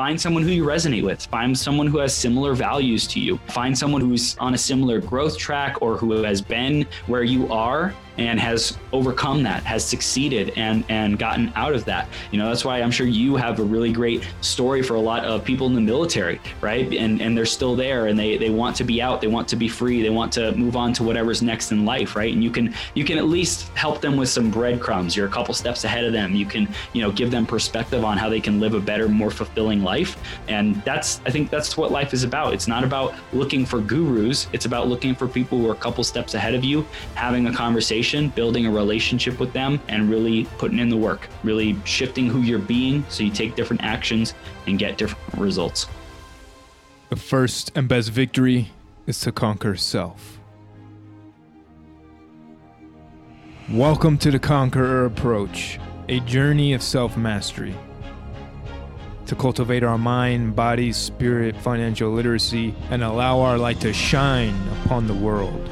find someone who you resonate with, find someone who has similar values to you, find someone who's on a similar growth track or who has been where you are and has overcome that, has succeeded and and gotten out of that. You know, that's why I'm sure you have a really great story for a lot of people in the military, right? And and they're still there and they they want to be out, they want to be free, they want to move on to whatever's next in life, right? And you can you can at least help them with some breadcrumbs. You're a couple steps ahead of them. You can, you know, give them perspective on how they can live a better, more fulfilling life. And that's I think that's what life is about. It's not about looking for gurus. It's about looking for people who are a couple steps ahead of you, having a conversation building a relationship with them, and really putting in the work, really shifting who you're being so you take different actions and get different results. The first and best victory is to conquer self. Welcome to the Conqueror Approach, a journey of self mastery. To cultivate our mind, body, spirit, financial literacy, and allow our light to shine upon the world.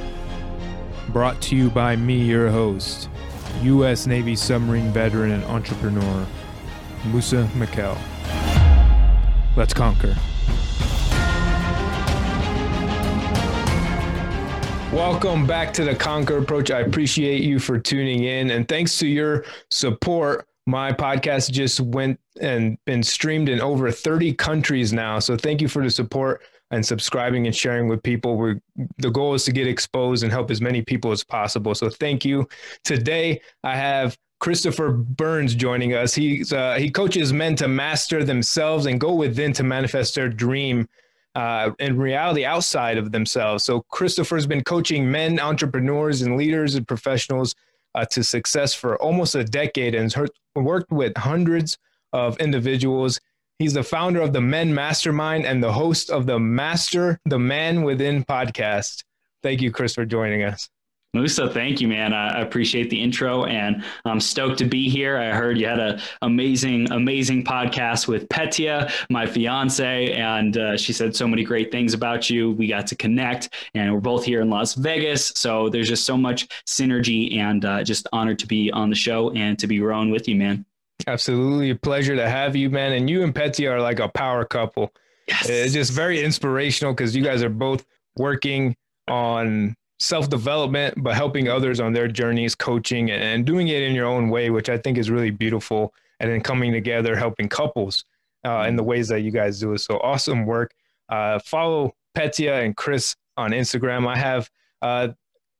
Brought to you by me, your host, U.S. Navy submarine veteran and entrepreneur, Moussa Mikhail. Let's conquer. Welcome back to the Conquer Approach. I appreciate you for tuning in. And thanks to your support, my podcast just went and been streamed in over 30 countries now. So thank you for the support and subscribing and sharing with people. We're, the goal is to get exposed and help as many people as possible. So thank you. Today, I have Christopher Burns joining us. He's, uh, he coaches men to master themselves and go within to manifest their dream uh, reality outside of themselves. So Christopher's been coaching men, entrepreneurs, and leaders and professionals uh, to success for almost a decade and worked with hundreds of individuals He's the founder of the Men Mastermind and the host of the Master the Man Within podcast. Thank you, Chris, for joining us. Moussa, thank you, man. I appreciate the intro, and I'm stoked to be here. I heard you had an amazing, amazing podcast with Petya, my fiance, and uh, she said so many great things about you. We got to connect, and we're both here in Las Vegas, so there's just so much synergy, and uh, just honored to be on the show and to be rowing with you, man. Absolutely. A pleasure to have you, man. And you and Petya are like a power couple. Yes. It's just very inspirational because you guys are both working on self development, but helping others on their journeys, coaching and doing it in your own way, which I think is really beautiful. And then coming together, helping couples uh, in the ways that you guys do it. So awesome work. Uh, follow Petya and Chris on Instagram. I have uh,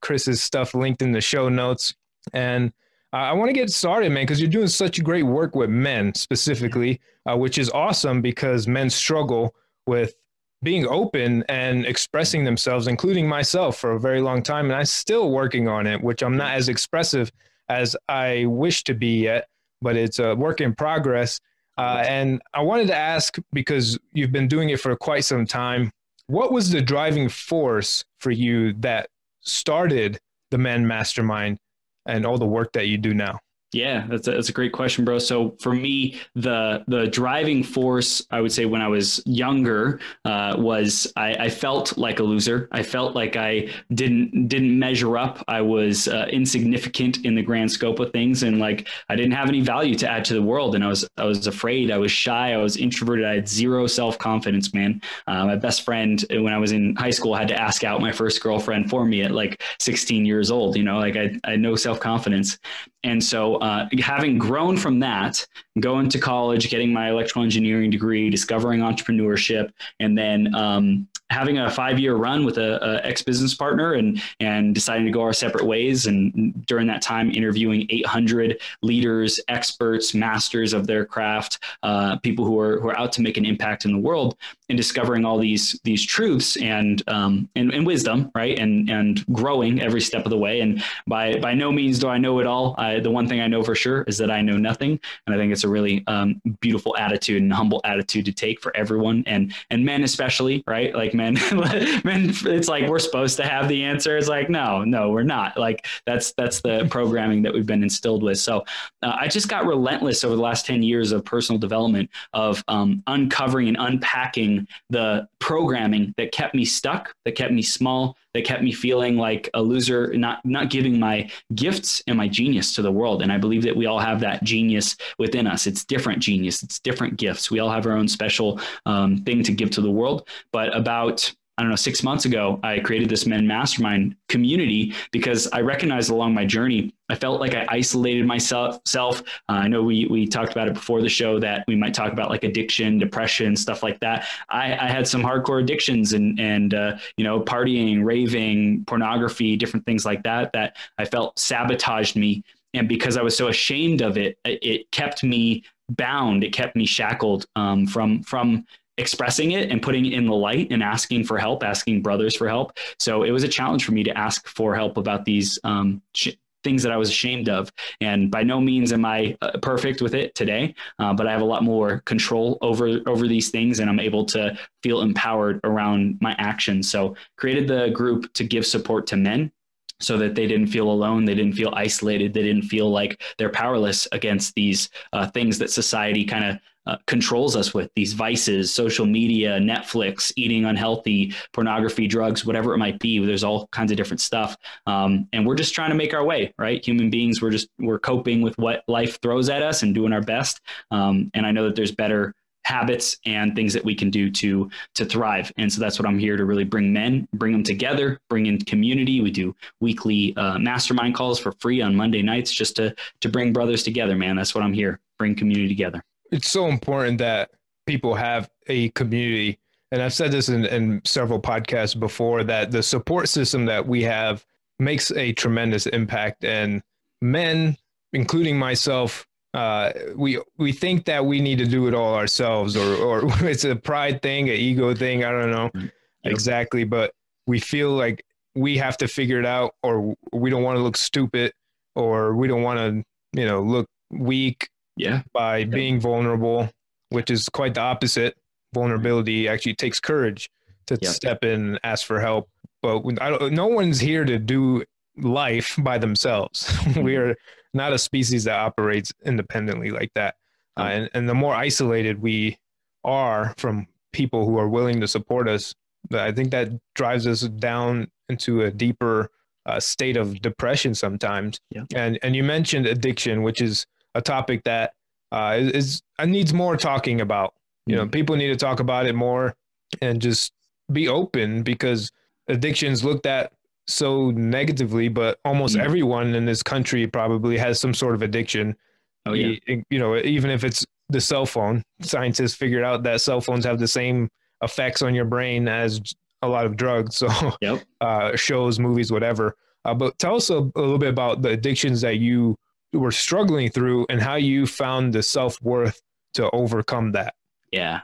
Chris's stuff linked in the show notes. And uh, I want to get started, man, because you're doing such great work with men specifically, uh, which is awesome because men struggle with being open and expressing themselves, including myself, for a very long time. And I'm still working on it, which I'm not as expressive as I wish to be yet, but it's a work in progress. Uh, and I wanted to ask because you've been doing it for quite some time. What was the driving force for you that started the Men Mastermind and all the work that you do now? Yeah, that's a, that's a great question, bro. So for me, the the driving force, I would say, when I was younger, uh, was I, I, felt like a loser. I felt like I didn't didn't measure up. I was uh, insignificant in the grand scope of things, and like I didn't have any value to add to the world. And I was I was afraid. I was shy. I was introverted. I had zero self confidence. Man, uh, my best friend when I was in high school had to ask out my first girlfriend for me at like 16 years old. You know, like I, I had no self confidence, and so, uh, having grown from that, going to college, getting my electrical engineering degree, discovering entrepreneurship, and then um, having a five year run with a, a ex business partner and and deciding to go our separate ways. And during that time, interviewing 800 leaders, experts, masters of their craft, uh, people who are who are out to make an impact in the world, and discovering all these these truths and um, and, and wisdom, right? And and growing every step of the way. And by by no means do I know it all. I, the one thing I know for sure is that I know nothing, and I think it's a really um, beautiful attitude and humble attitude to take for everyone and and men especially, right? Like men it's like we're supposed to have the answer. It's like no no we're not. Like that's that's the programming that we've been instilled with. So uh, i just got relentless over the last 10 years of personal development of um, uncovering and unpacking the programming that kept me stuck that kept me small that kept me feeling like a loser, not not giving my gifts and my genius to the world. And I believe that we all have that genius within us. It's different genius. It's different gifts. We all have our own special um, thing to give to the world. But about I don't know, six months ago, I created this men mastermind community because I recognized along my journey, I felt like I isolated myself. Uh, I know we we talked about it before the show that we might talk about like addiction, depression, stuff like that. I, I had some hardcore addictions and and uh, you know partying, raving, pornography, different things like that that I felt sabotaged me. And because I was so ashamed of it, it kept me bound. It kept me shackled um, from from expressing it and putting it in the light and asking for help, asking brothers for help. So it was a challenge for me to ask for help about these um, sh- things that I was ashamed of. And by no means am I uh, perfect with it today, uh, but I have a lot more control over over these things, and I'm able to feel empowered around my actions. So created the group to give support to men so that they didn't feel alone they didn't feel isolated they didn't feel like they're powerless against these uh, things that society kind of uh, controls us with these vices, social media, Netflix, eating unhealthy, pornography, drugs, whatever it might be. There's all kinds of different stuff, um, and we're just trying to make our way, right? Human beings, we're just we're coping with what life throws at us and doing our best. Um, and I know that there's better habits and things that we can do to to thrive and so that's what i'm here to really bring men bring them together bring in community we do weekly uh, mastermind calls for free on monday nights just to to bring brothers together man that's what i'm here bring community together it's so important that people have a community. And I've said this in, in several podcasts before that the support system that we have makes a tremendous impact. And men, including myself, uh, we we think that we need to do it all ourselves, or or it's a pride thing, an ego thing. I don't know yep. exactly, but we feel like we have to figure it out, or we don't want to look stupid, or we don't want to, you know, look weak yeah. By being vulnerable, which is quite the opposite. Vulnerability actually takes courage to yep. step in and ask for help. But no one's here to do life by themselves. we are not a species that operates independently like that. Uh, and, and the more isolated we are from people who are willing to support us, I think that drives us down into a deeper uh, state of depression sometimes. Yeah. And and you mentioned addiction, which is a topic that uh, is, is uh, needs more talking about. You know, mm-hmm. people need to talk about it more and just be open because addictions looked at so negatively, but almost mm-hmm. everyone in this country probably has some sort of addiction. Oh yeah. You know, even if it's the cell phone, scientists figured out that cell phones have the same effects on your brain as a lot of drugs. So, yep. uh, shows, movies, whatever. Uh, but tell us a, a, little bit about the addictions that you were struggling through and how you found the self worth to overcome that. Yeah.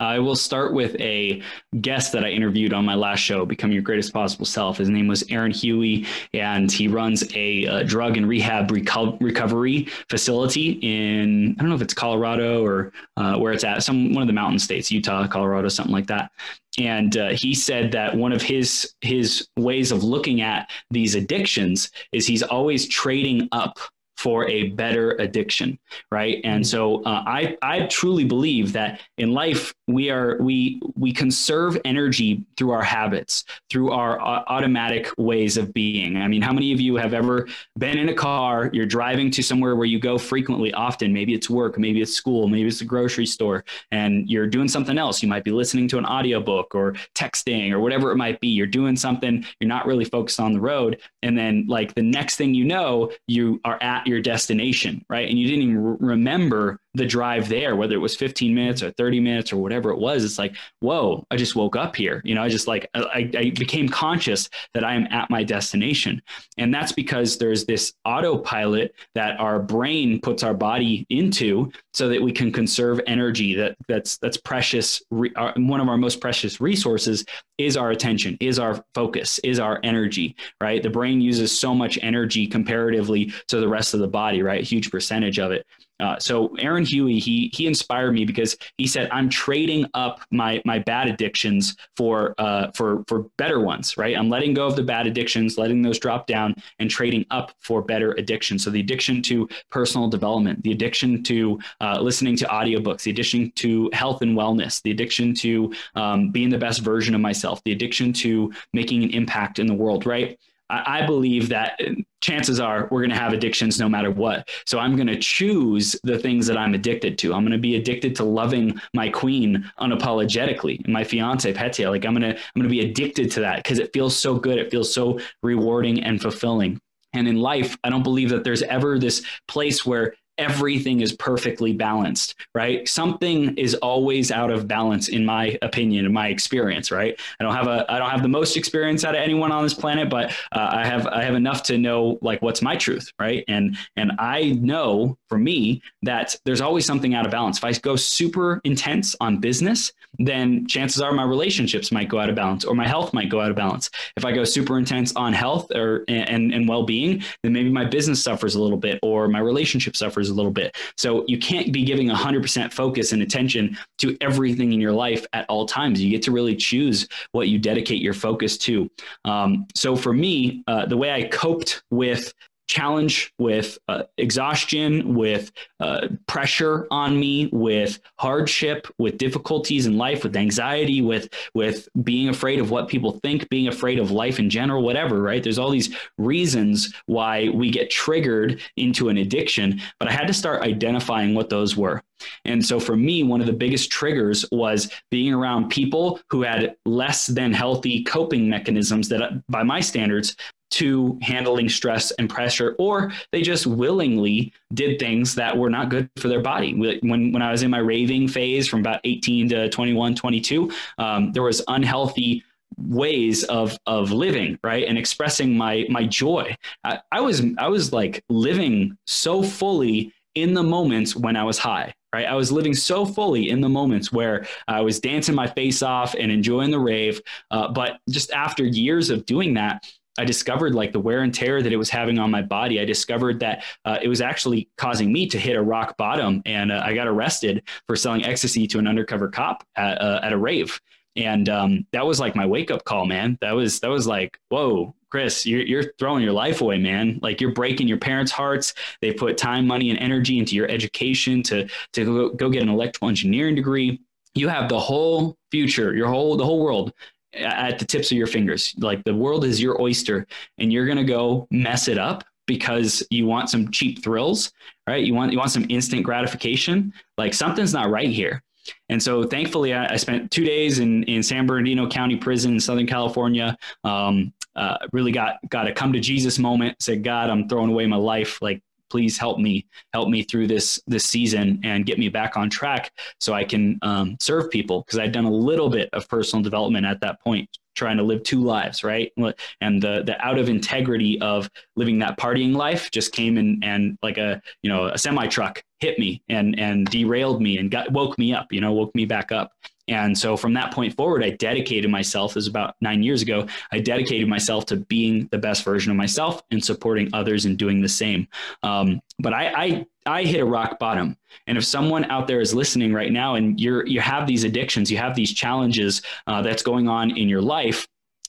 I will start with a guest that I interviewed on my last show, Become Your Greatest Possible Self. His name was Aaron Huey, and he runs a, a drug and rehab reco- recovery facility in, I don't know if it's Colorado or uh, where it's at, some one of the mountain states, Utah, Colorado, something like that. And uh, he said that one of his his ways of looking at these addictions is he's always trading up for a better addiction right and mm-hmm. so uh, i i truly believe that in life we are we we conserve energy through our habits through our uh, automatic ways of being. I mean how many of you have ever been in a car you're driving to somewhere where you go frequently often maybe it's work maybe it's school maybe it's a grocery store and you're doing something else? You might be listening to an audiobook or texting or whatever it might be. You're doing something you're not really focused on the road and then like the next thing you know you are at your destination, right? And you didn't even remember the drive there, whether it was 15 minutes or 30 minutes or whatever it was. It's like, whoa, I just woke up here. You know, I just like, I, I became conscious that I am at my destination. And that's because there's this autopilot that our brain puts our body into so that we can conserve energy that that's, that's precious. Re, our, one of our most precious resources is our attention, is our focus, is our energy, right? The brain uses so much energy comparatively to the rest of the body, right? Huge percentage of it. Uh, so Aaron Huey, he he inspired me because he said, "I'm trading up my my bad addictions for uh, for for better ones, right? I'm letting go of the bad addictions, letting those drop down, and trading up for better addictions. So the addiction to personal development, the addiction to uh, listening to audiobooks, the addiction to health and wellness, the addiction to um, being the best version of myself, the addiction to making an impact in the world, right? I, believe that chances are we're going to have addictions no matter what. So I'm going to choose the things that I'm addicted to. I'm going to be addicted to loving my queen unapologetically, my fiance Petya. Like I'm going to I'm going to be addicted to that because it feels so good. It feels so rewarding and fulfilling. And in life, I don't believe that there's ever this place where everything is perfectly balanced, right? Something is always out of balance in my opinion, in my experience, right? I don't have a I don't have the most experience out of anyone on this planet, but uh, I have I have enough to know like what's my truth, right? And and I know for me that there's always something out of balance. If I go super intense on business, then chances are my relationships might go out of balance or my health might go out of balance. If I go super intense on health or and and well-being, then maybe my business suffers a little bit or my relationship suffers a little bit. So you can't be giving 100% focus and attention to everything in your life at all times. You get to really choose what you dedicate your focus to. Um, so for me, uh, the way I coped with challenge, with uh, exhaustion, with uh, pressure on me, with hardship, with difficulties in life, with anxiety, with with being afraid of what people think, being afraid of life in general, whatever. Right? There's all these reasons why we get triggered into an addiction, but I had to start identifying what those were. And so for me, one of the biggest triggers was being around people who had less than healthy coping mechanisms that, by my standards, to handling stress and pressure, or they just willingly did things that were not good for their body. When, when I was in my raving phase from about 18 to 21, 22, um, there was unhealthy ways of of living right and expressing my my joy I, I was i was like living so fully in the moments when i was high right i was living so fully in the moments where i was dancing my face off and enjoying the rave uh, but just after years of doing that I discovered like the wear and tear that it was having on my body. I discovered that uh, it was actually causing me to hit a rock bottom, and uh, I got arrested for selling ecstasy to an undercover cop at, uh, at a rave. And um, that was like my wake up call, man. That was that was like, whoa, Chris, you're you're throwing your life away, man. Like you're breaking your parents' hearts. They put time, money, and energy into your education to to go, go get an electrical engineering degree. You have the whole future, your whole the whole world at the tips of your fingers. Like the world is your oyster, and you're gonna go mess it up because you want some cheap thrills, right? You want you want some instant gratification. Like something's not right here. And so, thankfully, I, I spent two days in in San Bernardino County Prison in Southern California. Um, uh, really got got a come to Jesus moment. Said, God, I'm throwing away my life. Like please help me help me through this this season and get me back on track so i can um, serve people. Because i'd done a little bit of personal development at that point trying to live two lives right? And the the out of integrity of living that partying life just came in and like a you know a semi truck hit me and and derailed me and got woke me up you know woke me back up and so from that point forward, I dedicated myself, as about nine years ago, I dedicated myself to being the best version of myself and supporting others and doing the same. Um, but I, I, I hit a rock bottom. And if someone out there is listening right now and you're, you have these addictions, you have these challenges uh, that's going on in your life,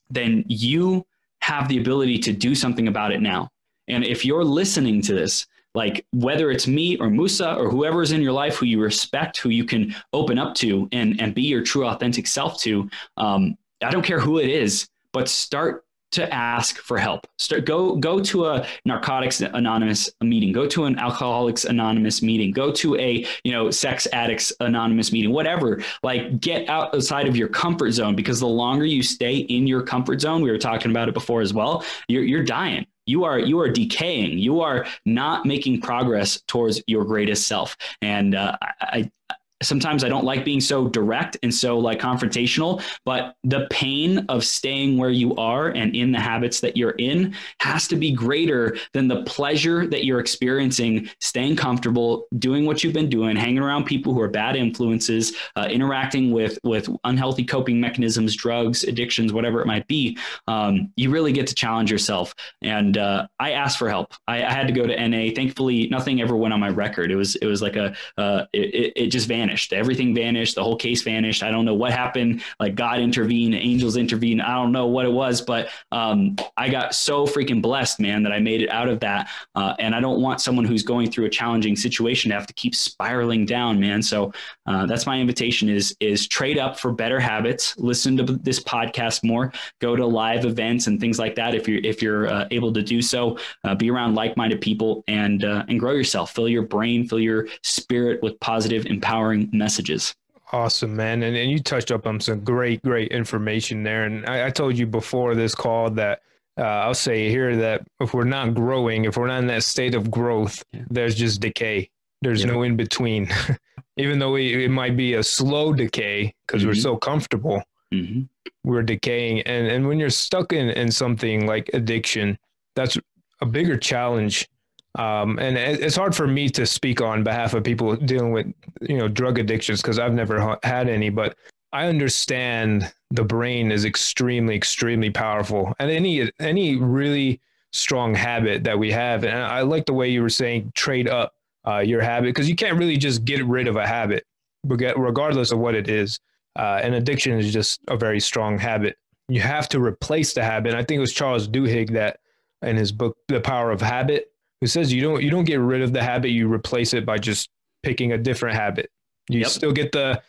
then you have the ability to do something about it now. And if you're listening to this, like whether it's me or Moussa or whoever is in your life who you respect, who you can open up to and, and be your true authentic self to, um, I don't care who it is, but start to ask for help. Start go go to a narcotics anonymous meeting, go to an alcoholics anonymous meeting, go to a, you know, sex addicts anonymous meeting, whatever. Like get outside of your comfort zone because the longer you stay in your comfort zone, we were talking about it before as well, you're you're dying you are you are decaying. You are not making progress towards your greatest self. And uh, i sometimes I don't like being so direct and so like confrontational, but the pain of staying where you are and in the habits that you're in has to be greater than the pleasure that you're experiencing staying comfortable, doing what you've been doing, hanging around people who are bad influences, uh, interacting with with unhealthy coping mechanisms, drugs, addictions, whatever it might be. Um, you really get to challenge yourself. And uh, I asked for help. I, I, had to go to NA. Thankfully, nothing ever went on my record. It was it was like a uh, it, it just vanished vanished. Everything vanished. The whole case vanished. I don't know what happened. Like God intervened, angels intervened. I don't know what it was, but um, I got so freaking blessed, man, that I made it out of that. Uh, and I don't want someone who's going through a challenging situation to have to keep spiraling down, man. So uh, that's my invitation: is is trade up for better habits. Listen to this podcast more. Go to live events and things like that if you're if you're uh, able to do so. Uh, be around like-minded people and uh, and grow yourself. Fill your brain, fill your spirit with positive, empowering messages. Awesome, man. And, and you touched up on some great, great information there. And I, I told you before this call that uh, I'll say here that if we're not growing, if we're not in that state of growth, yeah. there's just decay. There's yeah. no in between. Even though we, it might be a slow decay because mm-hmm. we're so comfortable, mm-hmm. we're decaying. And, and when you're stuck in, in something like addiction, that's a bigger challenge um, and it's hard for me to speak on behalf of people dealing with, you know, drug addictions because I've never had any, but I understand the brain is extremely, extremely powerful and any, any really strong habit that we have. And I like the way you were saying trade up uh, your habit because you can't really just get rid of a habit regardless of what it is. Uh, addiction is just a very strong habit. You have to replace the habit. And I think it was Charles Duhigg that in his book, The Power of Habit, who says you don't you don't get rid of the habit, you replace it by just picking a different habit. You yep. still get the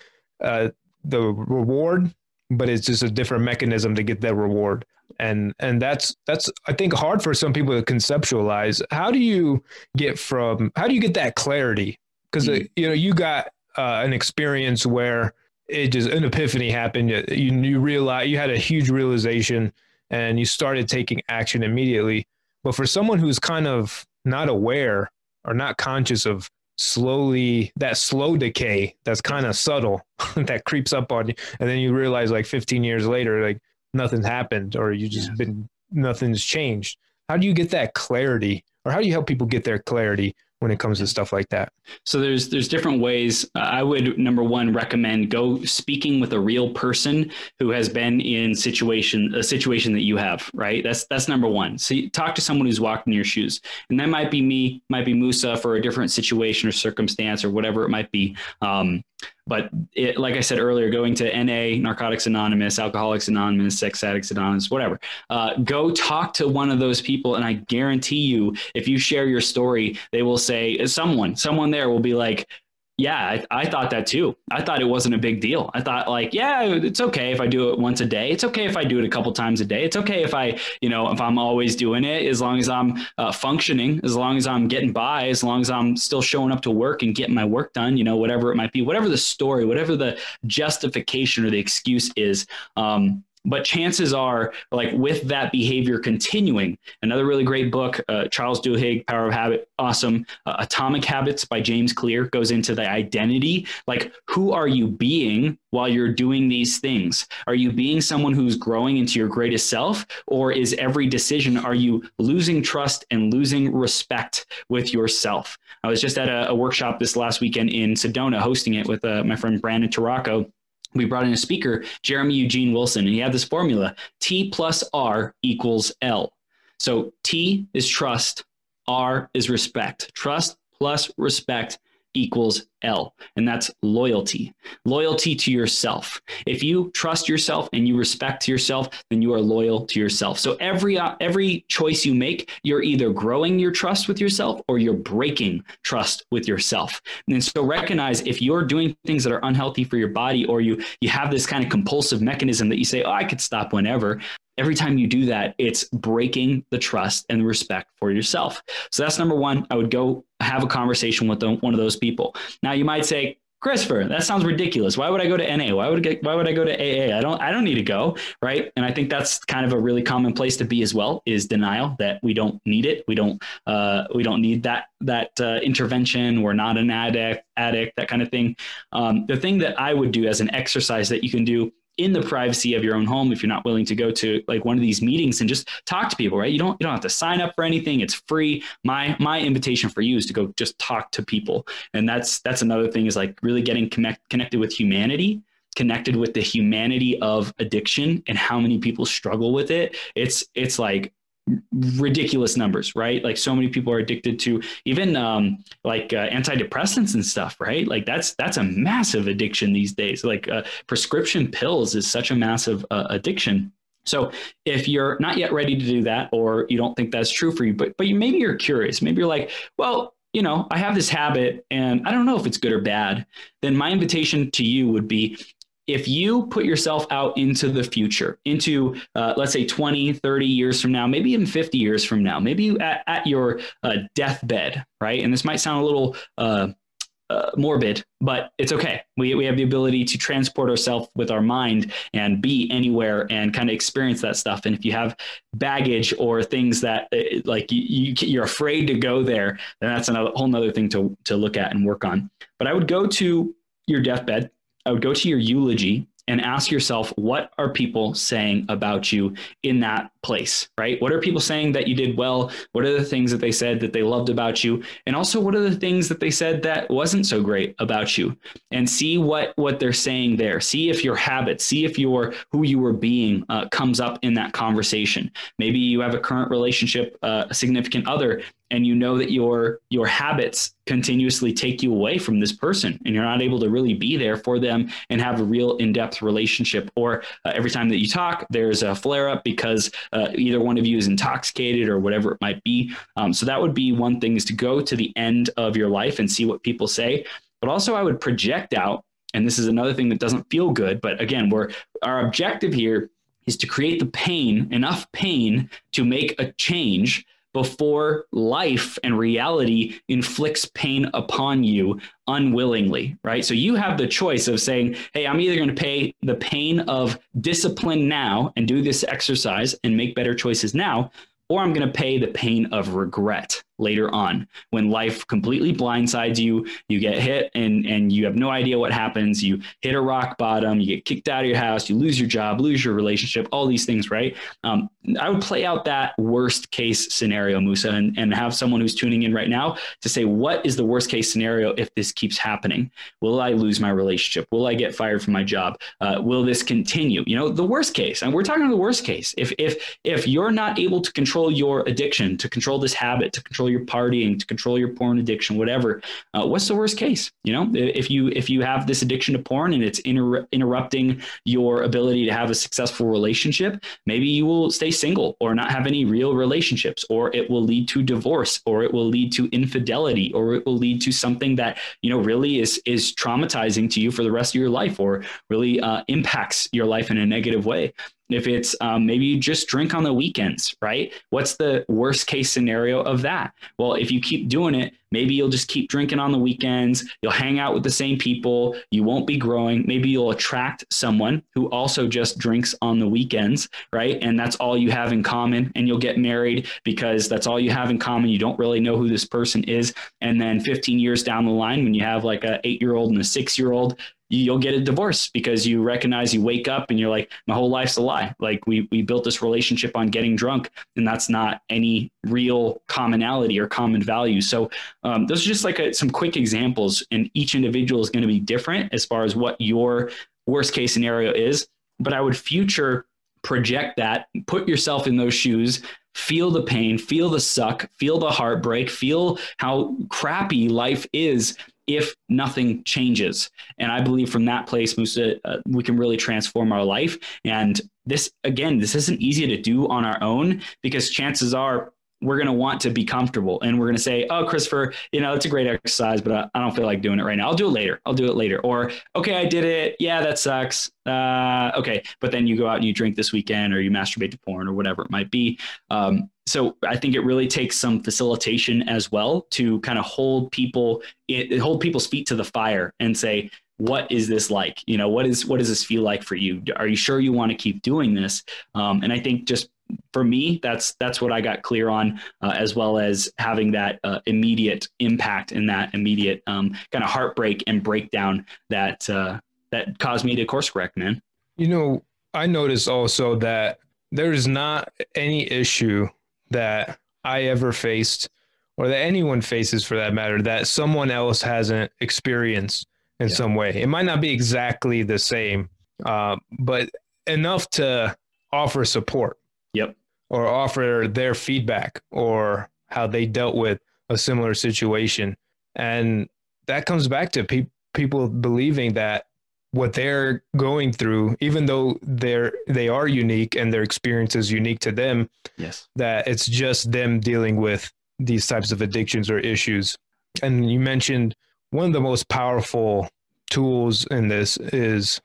uh, the reward, but it's just a different mechanism to get that reward. And and that's that's I think hard for some people to conceptualize. How do you get from how do you get that clarity? Because mm-hmm. uh, you know you got uh, an experience where it just an epiphany happened. You you realize you had a huge realization and you started taking action immediately. But for someone who's kind of not aware or not conscious of slowly that slow decay that's kind of subtle that creeps up on you. And then you realize like 15 years later like nothing's happened or you just yeah. been nothing's changed. How do you get that clarity? Or how do you help people get their clarity when it comes to stuff like that? So there's there's different ways. Uh, I would number one recommend go speaking with a real person who has been in situation a situation that you have. Right. That's that's number one. So talk to someone who's walked in your shoes, and that might be me, might be Moussa for a different situation or circumstance or whatever it might be. Um, but it, like I said earlier, going to NA, Narcotics Anonymous, Alcoholics Anonymous, Sex Addicts Anonymous, whatever, uh, go talk to one of those people. And I guarantee you, if you share your story, they will say, someone, someone there will be like, yeah, I, I, thought that too. I thought it wasn't a big deal. I thought like, yeah, it's okay if I do it once a day. It's okay if I do it a couple times a day. It's okay if I, you know, if I'm always doing it, as long as I'm uh, functioning, as long as I'm getting by, as long as I'm still showing up to work and getting my work done, you know, whatever it might be, whatever the story, whatever the justification or the excuse is. Um, but chances are like with that behavior continuing another really great book uh, charles duhigg power of habit awesome. Uh, atomic habits by james clear goes into the identity. Like who are you being while you're doing these things? Are you being someone who's growing into your greatest self or is every decision are you losing trust and losing respect with yourself? I was just at a, a workshop this last weekend in sedona hosting it with uh, my friend brandon Taracco we brought in a speaker, Jeremy Eugene Wilson, and he had this formula T plus R equals L. So T is trust, R is respect. Trust plus respect equals L, and that's loyalty. Loyalty to yourself. If you trust yourself and you respect yourself, then you are loyal to yourself. So every uh, every choice you make, you're either growing your trust with yourself or you're breaking trust with yourself. And so recognize if you're doing things that are unhealthy for your body or you you have this kind of compulsive mechanism that you say, "Oh, I could stop whenever." Every time you do that, it's breaking the trust and respect for yourself. So that's number one. I would go have a conversation with one of those people. Now, you might say, Christopher, that sounds ridiculous. Why would I go to NA? Why would I get, why would I go to AA? I don't I don't need to go, right? And I think that's kind of a really common place to be as well is denial that we don't need it. We don't uh, we don't need that that uh, intervention. We're not an addict, addict, that kind of thing. Um, the thing that I would do as an exercise that you can do in the privacy of your own home if you're not willing to go to like one of these meetings and just talk to people right? You don't you don't have to sign up for anything. It's free. My my invitation for you is to go just talk to people. And that's that's another thing is like really getting connect, connected with humanity connected with the humanity of addiction and how many people struggle with it. It's it's like ridiculous numbers, right? Like so many people are addicted to even um, like uh, antidepressants and stuff, right? Like that's that's a massive addiction these days. Like uh, prescription pills is such a massive uh, addiction. So if you're not yet ready to do that, or you don't think that's true for you, but but you, maybe you're curious, maybe you're like, well, you know, I have this habit and I don't know if it's good or bad. Then my invitation to you would be if you put yourself out into the future, into uh, let's say 20, 30 years from now, maybe even 50 years from now, maybe at, at your uh, deathbed, right? And this might sound a little uh, uh morbid, but it's okay. We, we have the ability to transport ourselves with our mind and be anywhere and kind of experience that stuff. And if you have baggage or things that uh, like you, you, are afraid to go there, then that's another whole nother thing to, to look at and work on. But I would go to your deathbed I would go to your eulogy and ask yourself, what are people saying about you in that place, right? What are people saying that you did well? What are the things that they said that they loved about you? And also, what are the things that they said that wasn't so great about you? And see what what they're saying there. See if your habits, see if your who you were being uh, comes up in that conversation. Maybe you have a current relationship, uh, a significant other and you know that your your habits continuously take you away from this person and you're not able to really be there for them and have a real in-depth relationship or uh, every time that you talk there's a flare up because uh, either one of you is intoxicated or whatever it might be. Um, so that would be one thing is to go to the end of your life and see what people say. But also i would project out and this is another thing that doesn't feel good but again we're our objective here is to create the pain enough pain to make a change before life and reality inflicts pain upon you unwillingly, right? So you have the choice of saying, hey, I'm either going to pay the pain of discipline now and do this exercise and make better choices now, or I'm going to pay the pain of regret later on. When life completely blindsides you you get hit and and you have no idea what happens. You hit a rock bottom you get kicked out of your house you lose your job lose your relationship all these things right? Um, i would play out that worst case scenario moussa and, and have someone who's tuning in right now to say what is the worst case scenario if this keeps happening? Will i lose my relationship? Will i get fired from my job? Uh, will this continue? You know the worst case and we're talking the worst case. If if if you're not able to control your addiction to control this habit to control your partying, to control your porn addiction, whatever. Uh, what's the worst case? You know, if you if you have this addiction to porn and it's inter- interrupting your ability to have a successful relationship, maybe you will stay single or not have any real relationships, or it will lead to divorce, or it will lead to infidelity, or it will lead to something that you know really is is traumatizing to you for the rest of your life, or really uh, impacts your life in a negative way if it's um, maybe you just drink on the weekends, right? What's the worst case scenario of that? Well, if you keep doing it, maybe you'll just keep drinking on the weekends. You'll hang out with the same people. You won't be growing. Maybe you'll attract someone who also just drinks on the weekends, right? And that's all you have in common. And you'll get married because that's all you have in common. You don't really know who this person is. And then 15 years down the line, when you have like a eight year old and a six year old, you'll get a divorce because you recognize you wake up and you're like my whole life's a lie. Like we we built this relationship on getting drunk and that's not any real commonality or common value. So um, those are just like a, some quick examples and each individual is going to be different as far as what your worst case scenario is but i would future project that put yourself in those shoes feel the pain, feel the suck, feel the heartbreak, feel how crappy life is if nothing changes. And I believe from that place, Moussa, uh, we can really transform our life. And this, again, this isn't easy to do on our own because chances are we're going to want to be comfortable and we're going to say, oh, Christopher, you know, it's a great exercise, but I, I, don't feel like doing it right now. I'll do it later. I'll do it later. Or, okay, I did it. Yeah, that sucks. Uh, okay. But then you go out and you drink this weekend or you masturbate to porn or whatever it might be. Um, so I think it really takes some facilitation as well to kind of hold people, it, hold people's feet to the fire and say, what is this like? You know, what is what does this feel like for you? Are you sure you want to keep doing this? Um, and I think just for me, that's that's what I got clear on, uh, as well as having that uh, immediate impact and that immediate um, kind of heartbreak and breakdown that uh, that caused me to course correct, man. You know, I noticed also that there is not any issue that I ever faced, or that anyone faces for that matter, that someone else hasn't experienced in yeah. some way. It might not be exactly the same, uh, but enough to offer support. Yep. Or offer their feedback or how they dealt with a similar situation. And that comes back to pe- people believing that what they're going through, even though they're they are unique and their experience is unique to them, yes, that it's just them dealing with these types of addictions or issues. And you mentioned one of the most powerful tools in this is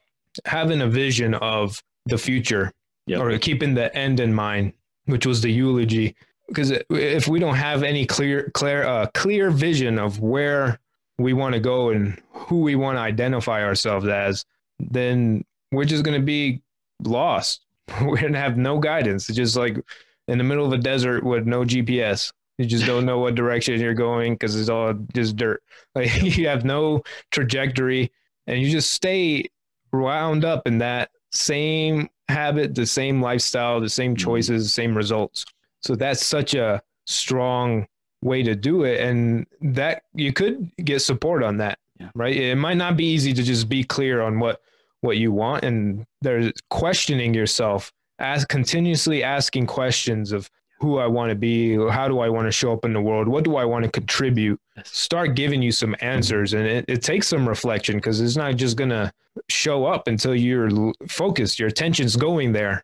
having a vision of the future yep. or keeping the end in mind, which was the eulogy. Because if we don't have any clear, clear, uh, clear vision of where we want to go and who we want to identify ourselves as, then we're just going to be lost. We're going to have no guidance. It's just like in the middle of a desert with no GPS. You just don't know what direction you're going because it's all just dirt. Like you have no trajectory and you just stay wound up in that same habit, the same lifestyle, the same mm-hmm. choices, same results. So that's such a strong way to do it. And that you could get support on that, yeah. right? It might not be easy to just be clear on what, what you want. And there's questioning yourself, as continuously asking questions of who I want to be, how do I want to show up in the world, what do I want to contribute, start giving you some answers. And it, it takes some reflection because it's not just going to show up until you're focused, your attention's going there.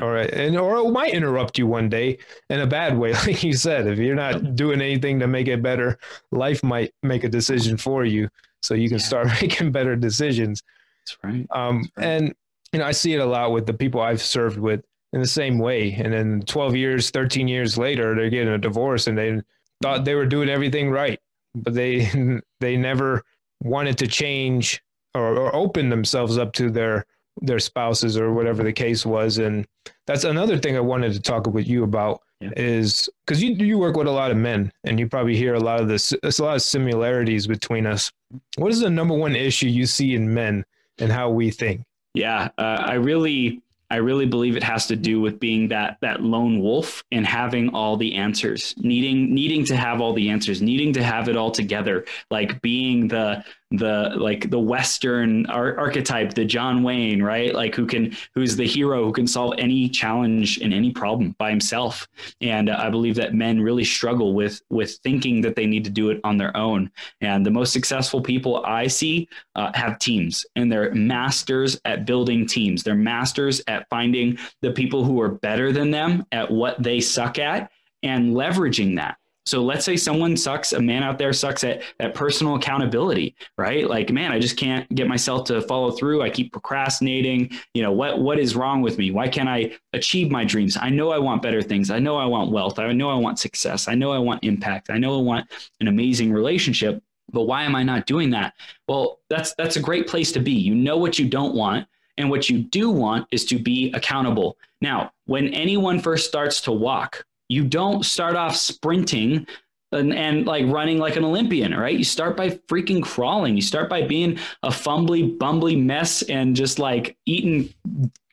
All right. And or it might interrupt you one day in a bad way. Like you said, if you're not doing anything to make it better, life might make a decision for you. So you can yeah. start making better decisions. That's right. Um, That's right. and you know, I see it a lot with the people I've served with in the same way. And then 12 years, 13 years later, they're getting a divorce and they thought they were doing everything right, but they they never wanted to change or, or open themselves up to their their spouses or whatever the case was. And that's another thing I wanted to talk with you about yeah. is because you you work with a lot of men and you probably hear a lot of this. There's a lot of similarities between us. What is the number one issue you see in men and how we think? Yeah, uh, I really I really believe it has to do with being that that lone wolf and having all the answers, needing needing to have all the answers, needing to have it all together, like being the the like the western ar- archetype the john wayne right? Like who can who's the hero who can solve any challenge and any problem by himself. And uh, i believe that men really struggle with with thinking that they need to do it on their own. And the most successful people i see uh, have teams and they're masters at building teams. They're masters at finding the people who are better than them at what they suck at and leveraging that so let's say someone sucks, a man out there sucks at, at personal accountability, right? Like, man, I just can't get myself to follow through. I keep procrastinating. You know, what what is wrong with me? Why can't I achieve my dreams? I know I want better things. I know I want wealth. I know I want success. I know I want impact. I know I want an amazing relationship. But why am I not doing that? Well, that's that's a great place to be. You know what you don't want. And what you do want is to be accountable. Now, when anyone first starts to walk, you don't start off sprinting and, and, like running like an Olympian, right? You start by freaking crawling. You start by being a fumbly, bumbly mess and just like eating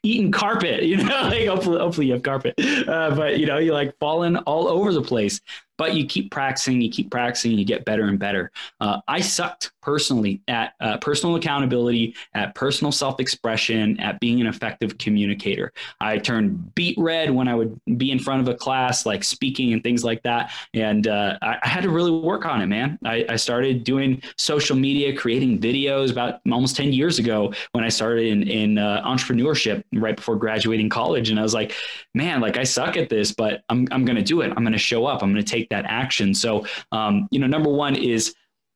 eating carpet, you know, like hopefully, hopefully you have carpet, uh, but you know, you're like falling all over the place. But you keep practicing, you keep practicing, you get better and better. Uh, I sucked personally at uh, personal accountability, at personal self expression, at being an effective communicator. I turned beet red when I would be in front of a class, like speaking and things like that. And uh, I, I, had to really work on it, man. I, I, started doing social media, creating videos about almost 10 years ago when I started in, in uh, entrepreneurship right before graduating college. And I was like, man, like I suck at this, but I'm, I'm going to do it. I'm going to show up. I'm going to take that action. So, um, you know, number one is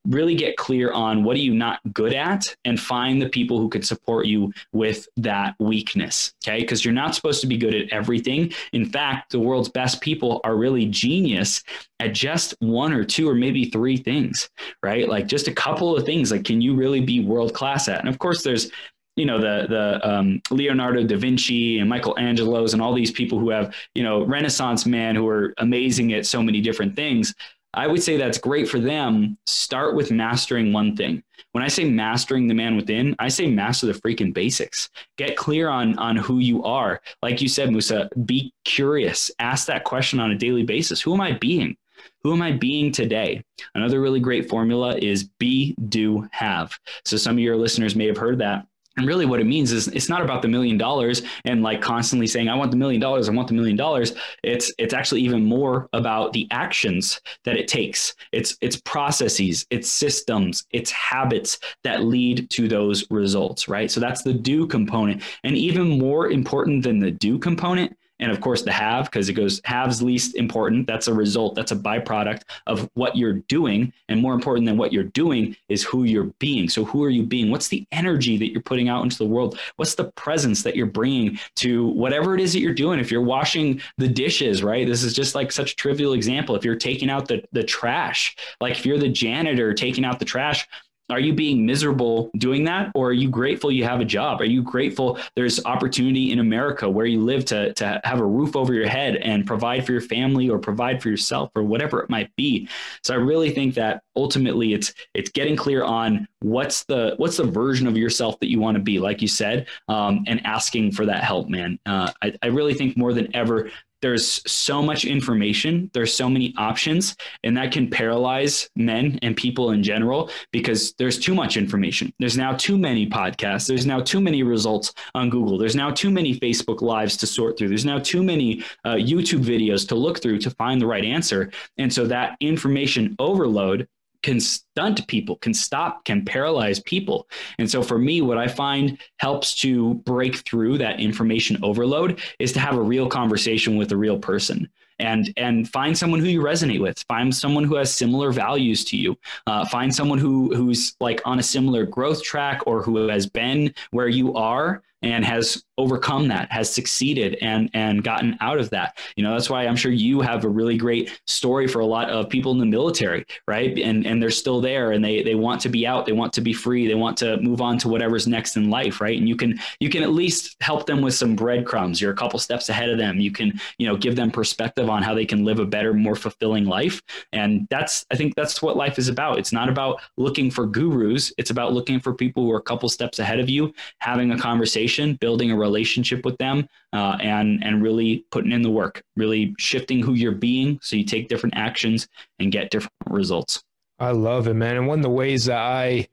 really get clear on what are you not good at and find the people who can support you with that weakness okay? Because you're not supposed to be good at everything. In fact the world's best people are really genius at just one or two or maybe three things right? Like just a couple of things. Like can you really be world class at? And of course there's you know the the um, Leonardo da Vinci and Michelangelo's and all these people who have you know Renaissance man who are amazing at so many different things. I would say that's great for them. Start with mastering one thing. When I say mastering the man within, I say master the freaking basics. Get clear on on who you are. Like you said, Moussa, be curious. Ask that question on a daily basis. Who am I being? Who am I being today? Another really great formula is be, do, have. So some of your listeners may have heard that and really, what it means is it's not about the million dollars and like constantly saying, "I want the million dollars, I want the million dollars." It's it's actually even more about the actions that it takes. It's it's processes, it's systems, it's habits that lead to those results, right? So that's the do component, and even more important than the do component and of course the have because it goes haves least important. That's a result that's a byproduct of what you're doing and more important than what you're doing is who you're being. So who are you being? What's the energy that you're putting out into the world? What's the presence that you're bringing to whatever it is that you're doing? If you're washing the dishes right? This is just like such a trivial example. If you're taking out the the trash like if you're the janitor taking out the trash are you being miserable doing that? Or are you grateful you have a job? Are you grateful there's opportunity in america where you live to, to have a roof over your head and provide for your family or provide for yourself or whatever it might be? So i really think that ultimately it's it's getting clear on what's the what's the version of yourself that you want to be like you said um, and asking for that help man. Uh, I, I really think more than ever there's so much information there's so many options and that can paralyze men and people in general because there's too much information. There's now too many podcasts. There's now too many results on google. There's now too many facebook lives to sort through. There's now too many uh, youtube videos to look through to find the right answer. And so that information overload can stunt people, can stop, can paralyze people. And so for me, what I find helps to break through that information overload is to have a real conversation with a real person and and find someone who you resonate with find someone who has similar values to you uh, find someone who who's like on a similar growth track or who has been where you are and has overcome that has succeeded and and gotten out of that. You know that's why i'm sure you have a really great story for a lot of people in the military right? And and they're still there and they they want to be out they want to be free they want to move on to whatever's next in life right? And you can you can at least help them with some breadcrumbs. You're a couple steps ahead of them. You can you know give them perspective on how they can live a better more fulfilling life. And that's i think that's what life is about. It's not about looking for gurus. It's about looking for people who are a couple steps ahead of you having a conversation building a relationship with them uh, and and really putting in the work, really shifting who you're being so you take different actions and get different results. I love it, man. And one of the ways that I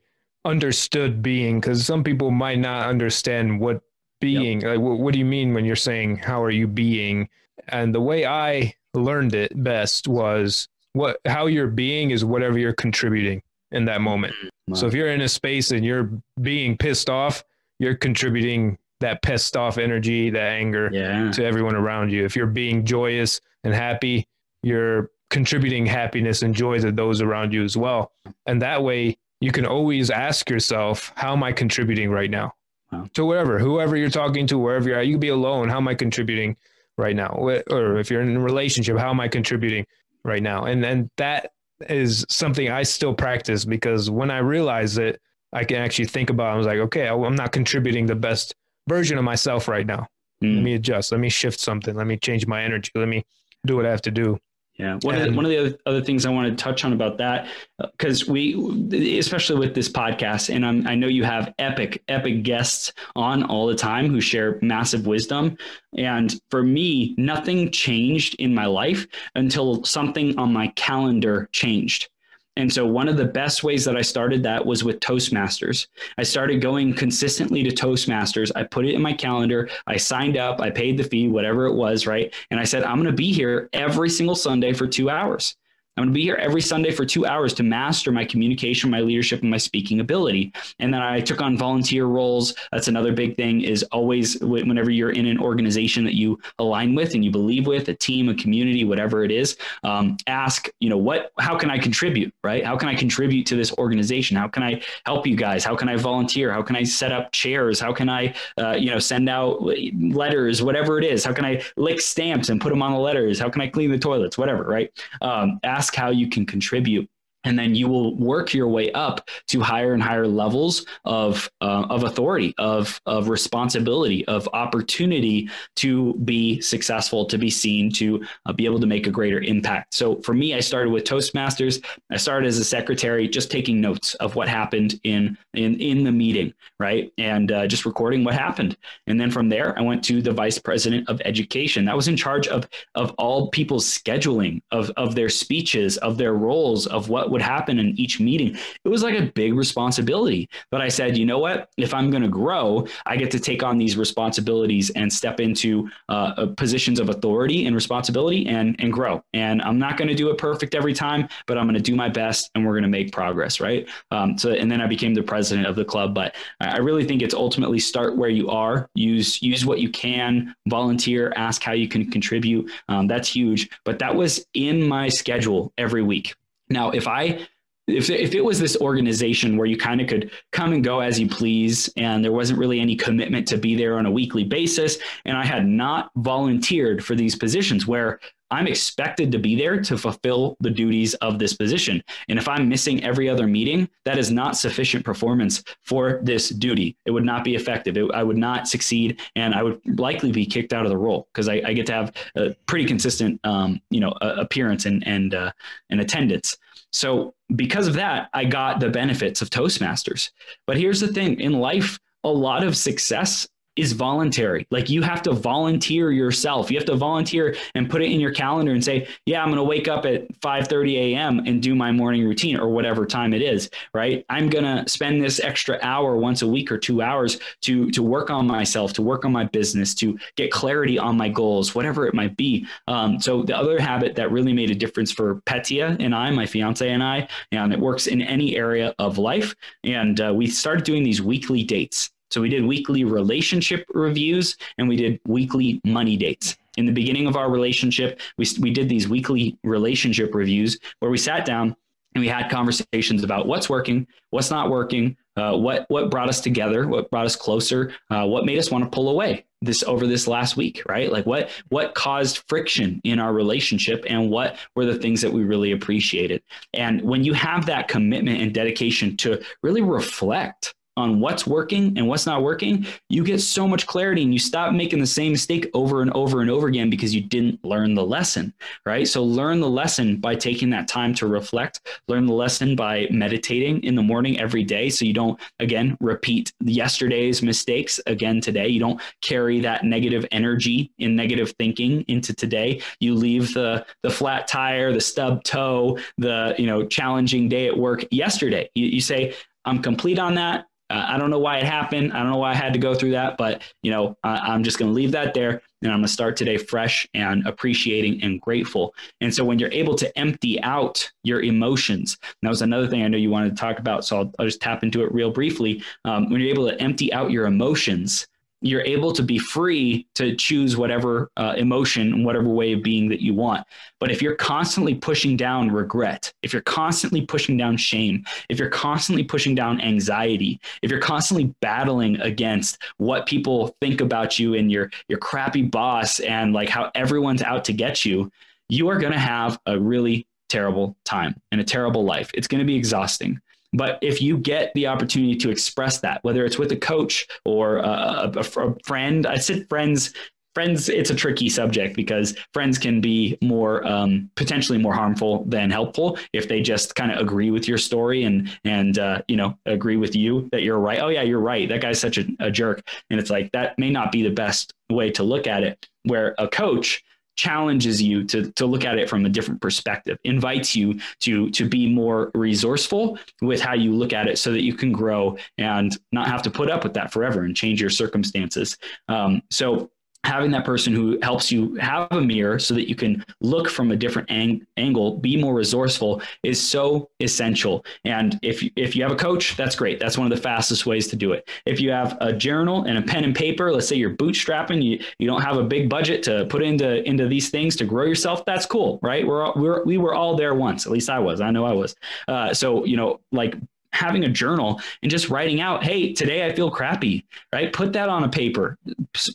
understood being, because some people might not understand what being, yep. like, what, what do you mean when you're saying, how are you being? And the way I learned it best was what, how you're being is whatever you're contributing in that moment. Wow. So if you're in a space and you're being pissed off, you're contributing that pissed off energy, that anger yeah. to everyone around you. If you're being joyous and happy, you're contributing happiness and joy to those around you as well. And that way you can always ask yourself, how am I contributing right now? Wow. To wherever, whoever you're talking to, wherever you're at, you can be alone. How am I contributing right now? Or if you're in a relationship, how am I contributing right now? And and that is something I still practice because when I realize it, I can actually think about. It. I was like, okay, I'm not contributing the best version of myself right now. Mm. Let me adjust. Let me shift something. Let me change my energy. Let me do what I have to do. Yeah, one and, of the, one of the other, other things I want to touch on about that, because uh, we, especially with this podcast, and I'm, I know you have epic, epic guests on all the time who share massive wisdom. And for me, nothing changed in my life until something on my calendar changed. And so, one of the best ways that I started that was with Toastmasters. I started going consistently to Toastmasters. I put it in my calendar. I signed up. I paid the fee, whatever it was, right? And I said, I'm going to be here every single Sunday for two hours. I'm going to be here every Sunday for two hours to master my communication, my leadership, and my speaking ability. And then I took on volunteer roles. That's another big thing is always whenever you're in an organization that you align with and you believe with, a team, a community, whatever it is, um, ask, you know, what, how can I contribute, right? How can I contribute to this organization? How can I help you guys? How can I volunteer? How can I set up chairs? How can I, uh, you know, send out letters, whatever it is? How can I lick stamps and put them on the letters? How can I clean the toilets? Whatever, right? Um, ask ask how you can contribute and then you will work your way up to higher and higher levels of uh, of authority of of responsibility of opportunity to be successful to be seen to uh, be able to make a greater impact. So for me i started with toastmasters. I started as a secretary just taking notes of what happened in in in the meeting right? And uh, just recording what happened. And then from there i went to the vice president of education. That was in charge of of all people's scheduling of of their speeches of their roles of what would happen in each meeting. It was like a big responsibility. But I said, you know what? If I'm going to grow, I get to take on these responsibilities and step into uh, uh, positions of authority and responsibility and and grow. And I'm not going to do it perfect every time, but I'm going to do my best, and we're going to make progress, right? Um, so, and then I became the president of the club. But I really think it's ultimately start where you are, use use what you can, volunteer, ask how you can contribute. Um, that's huge. But that was in my schedule every week. Now, if I if, if it was this organization where you kind of could come and go as you please and there wasn't really any commitment to be there on a weekly basis and i had not volunteered for these positions where i'm expected to be there to fulfill the duties of this position. And if i'm missing every other meeting that is not sufficient performance for this duty. It would not be effective. It, i would not succeed and i would likely be kicked out of the role because I, I, get to have a pretty consistent um, you know uh, appearance and and uh, and attendance so because of that, I got the benefits of Toastmasters. But here's the thing in life, a lot of success is voluntary. Like you have to volunteer yourself. You have to volunteer and put it in your calendar and say, "Yeah, I'm going to wake up at 5:30 a.m. and do my morning routine or whatever time it is." Right? I'm going to spend this extra hour once a week or 2 hours to to work on myself, to work on my business, to get clarity on my goals, whatever it might be. Um, so the other habit that really made a difference for Petia and I, my fiance and I, and it works in any area of life. And uh, we started doing these weekly dates. So we did weekly relationship reviews and we did weekly money dates. In the beginning of our relationship, we, we did these weekly relationship reviews where we sat down and we had conversations about what's working, what's not working, uh, what what brought us together, what brought us closer, uh, what made us want to pull away this over this last week, right? Like what what caused friction in our relationship, and what were the things that we really appreciated. And when you have that commitment and dedication to really reflect on what's working and what's not working, you get so much clarity and you stop making the same mistake over and over and over again because you didn't learn the lesson, right? So learn the lesson by taking that time to reflect, learn the lesson by meditating in the morning every day so you don't again repeat yesterday's mistakes again today. You don't carry that negative energy in negative thinking into today. You leave the the flat tire, the stub toe, the, you know, challenging day at work yesterday. You, you say I'm complete on that. Uh, I don't know why it happened. I don't know why I had to go through that, but you know, I, am just going to leave that there, and I'm going to start today fresh and appreciating and grateful. And so, when you're able to empty out your emotions, that was another thing I know you wanted to talk about. So I'll, I'll just tap into it real briefly. Um, when you're able to empty out your emotions, you're able to be free to choose whatever uh, emotion, and whatever way of being that you want. But if you're constantly pushing down regret, if you're constantly pushing down shame, if you're constantly pushing down anxiety, if you're constantly battling against what people think about you and your your crappy boss and like how everyone's out to get you, you are going to have a really terrible time and a terrible life. It's going to be exhausting. But if you get the opportunity to express that, whether it's with a coach or a, a, a friend, I said friends friends it's a tricky subject because friends can be more um, potentially more harmful than helpful if they just kind of agree with your story and and uh, you know agree with you that you're right. Oh yeah you're right. That guy's such a, a jerk. And it's like that may not be the best way to look at it. Where a coach challenges you to, to look at it from a different perspective. Invites you to to be more resourceful with how you look at it so that you can grow and not have to put up with that forever and change your circumstances. Um, so having that person who helps you have a mirror so that you can look from a different ang- angle be more resourceful is so essential. And if you, if you have a coach that's great. That's one of the fastest ways to do it. If you have a journal and a pen and paper let's say you're bootstrapping you, you don't have a big budget to put into into these things to grow yourself that's cool right? We're, all, we're we were all there once at least i was. I know i was. Uh, so you know like having a journal and just writing out, hey, today I feel crappy, right? Put that on a paper.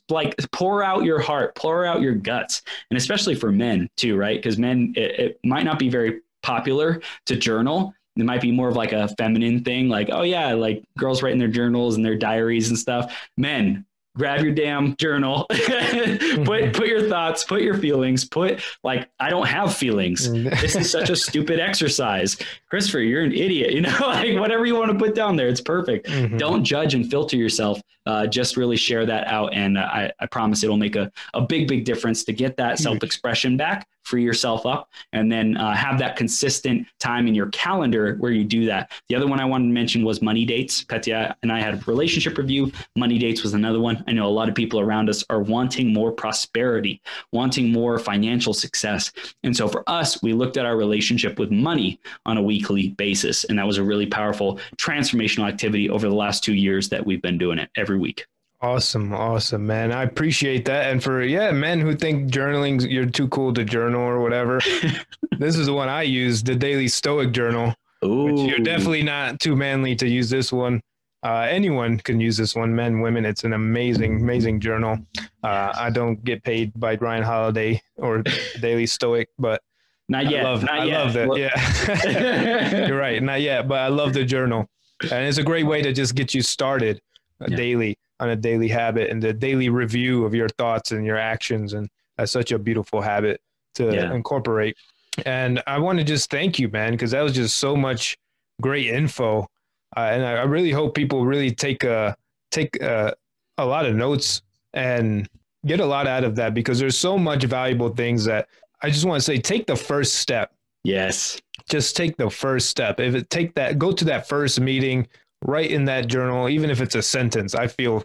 Like pour out your heart, pour out your guts. And especially for men too, right? Because men, it, it might not be very popular to journal. It might be more of like a feminine thing, like, oh yeah, like girls writing their journals and their diaries and stuff. Men, grab your damn journal. Put put your thoughts put your feelings put like i don't have feelings. This is such a stupid exercise. Christopher you're an idiot you know like whatever you want to put down there it's perfect. Mm-hmm. don't judge and filter yourself uh, just really share that out and uh, I, I promise it'll make a, a big big difference to get that self-expression back free yourself up and then uh, have that consistent time in your calendar where you do that. The other one I wanted to mention was money dates. Petya and I had a relationship review. Money dates was another one. I know a lot of people around us are wanting more prosperity, wanting more financial success. And so for us, we looked at our relationship with money on a weekly basis. And that was a really powerful transformational activity over the last two years that we've been doing it every week. Awesome, awesome, man. I appreciate that. And for yeah, men who think journaling you're too cool to journal or whatever, this is the one I use, the Daily Stoic Journal. Ooh. you're definitely not too manly to use this one. Uh, anyone can use this one, men, women. It's an amazing, amazing journal. Uh, I don't get paid by Ryan Holiday or Daily Stoic, but not yet. I love, not I yet. love that. Yeah, you're right. Not yet, but I love the journal, and it's a great way to just get you started uh, yeah. daily on a daily habit and the daily review of your thoughts and your actions. And that's such a beautiful habit to yeah. incorporate. And I want to just thank you, man, because that was just so much great info. Uh, and I, I, really hope people really take a take a, a lot of notes and get a lot out of that because there's so much valuable things that I just want to say take the first step. Yes. Just take the first step. If it take that go to that first meeting, write in that journal, even if it's a sentence, I feel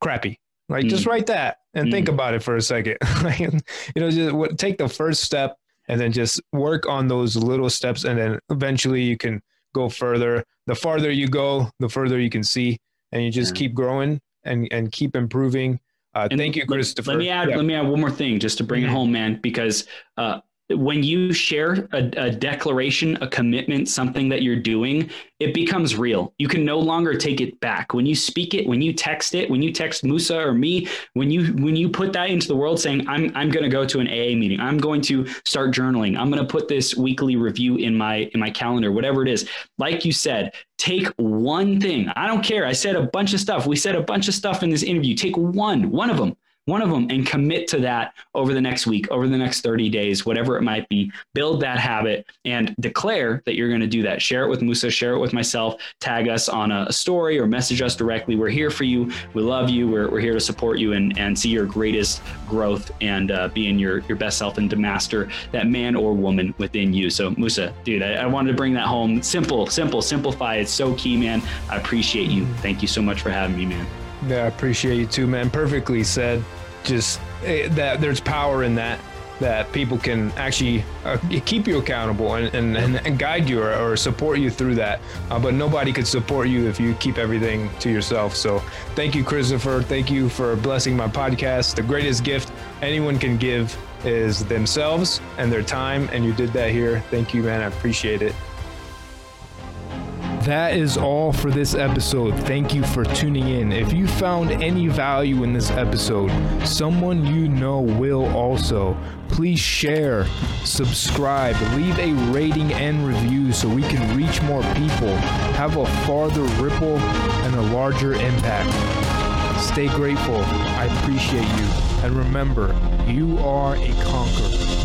crappy. Like mm. just write that and mm. think about it for a second. you know, just take the first step and then just work on those little steps, and then eventually you can go further. The farther you go, the further you can see, and you just yeah. keep growing and and keep improving. Uh, thank you, Christopher. Let me add. Yeah. Let me add one more thing, just to bring mm-hmm. it home, man. Because uh, when you share a, a, declaration, a commitment, something that you're doing, it becomes real. You can no longer take it back. When you speak it, when you text it, when you text Moussa or me, when you when you put that into the world saying, I'm I'm gonna go to an AA meeting, I'm going to start journaling, I'm gonna put this weekly review in my in my calendar, whatever it is. Like you said, take one thing. I don't care. I said a bunch of stuff. We said a bunch of stuff in this interview. Take one, one of them one of them and commit to that over the next week, over the next 30 days, whatever it might be. Build that habit and declare that you're going to do that. Share it with Moussa, share it with myself, tag us on a story or message us directly. We're here for you. We love you. We're, we're here to support you and, and see your greatest growth and uh, being your, your best self and to master that man or woman within you. So, Moussa, dude, I, I wanted to bring that home. Simple, simple, simplify. It's so key, man. I appreciate you. Thank you so much for having me, man. Yeah, I appreciate you too, man. Perfectly said. Just eh, that there's power in that that people can actually uh, keep you accountable and, and, and guide you or, or, support you through that. Uh, but nobody could support you if you keep everything to yourself. So thank you, Christopher. Thank you for blessing my podcast. The greatest gift anyone can give is themselves and their time. And you did that here. Thank you, man. I appreciate it. That is all for this episode. Thank you for tuning in. If you found any value in this episode, someone you know will also. Please share, subscribe, leave a rating and review so we can reach more people, have a farther ripple, and a larger impact. Stay grateful. I appreciate you. And remember, you are a conqueror.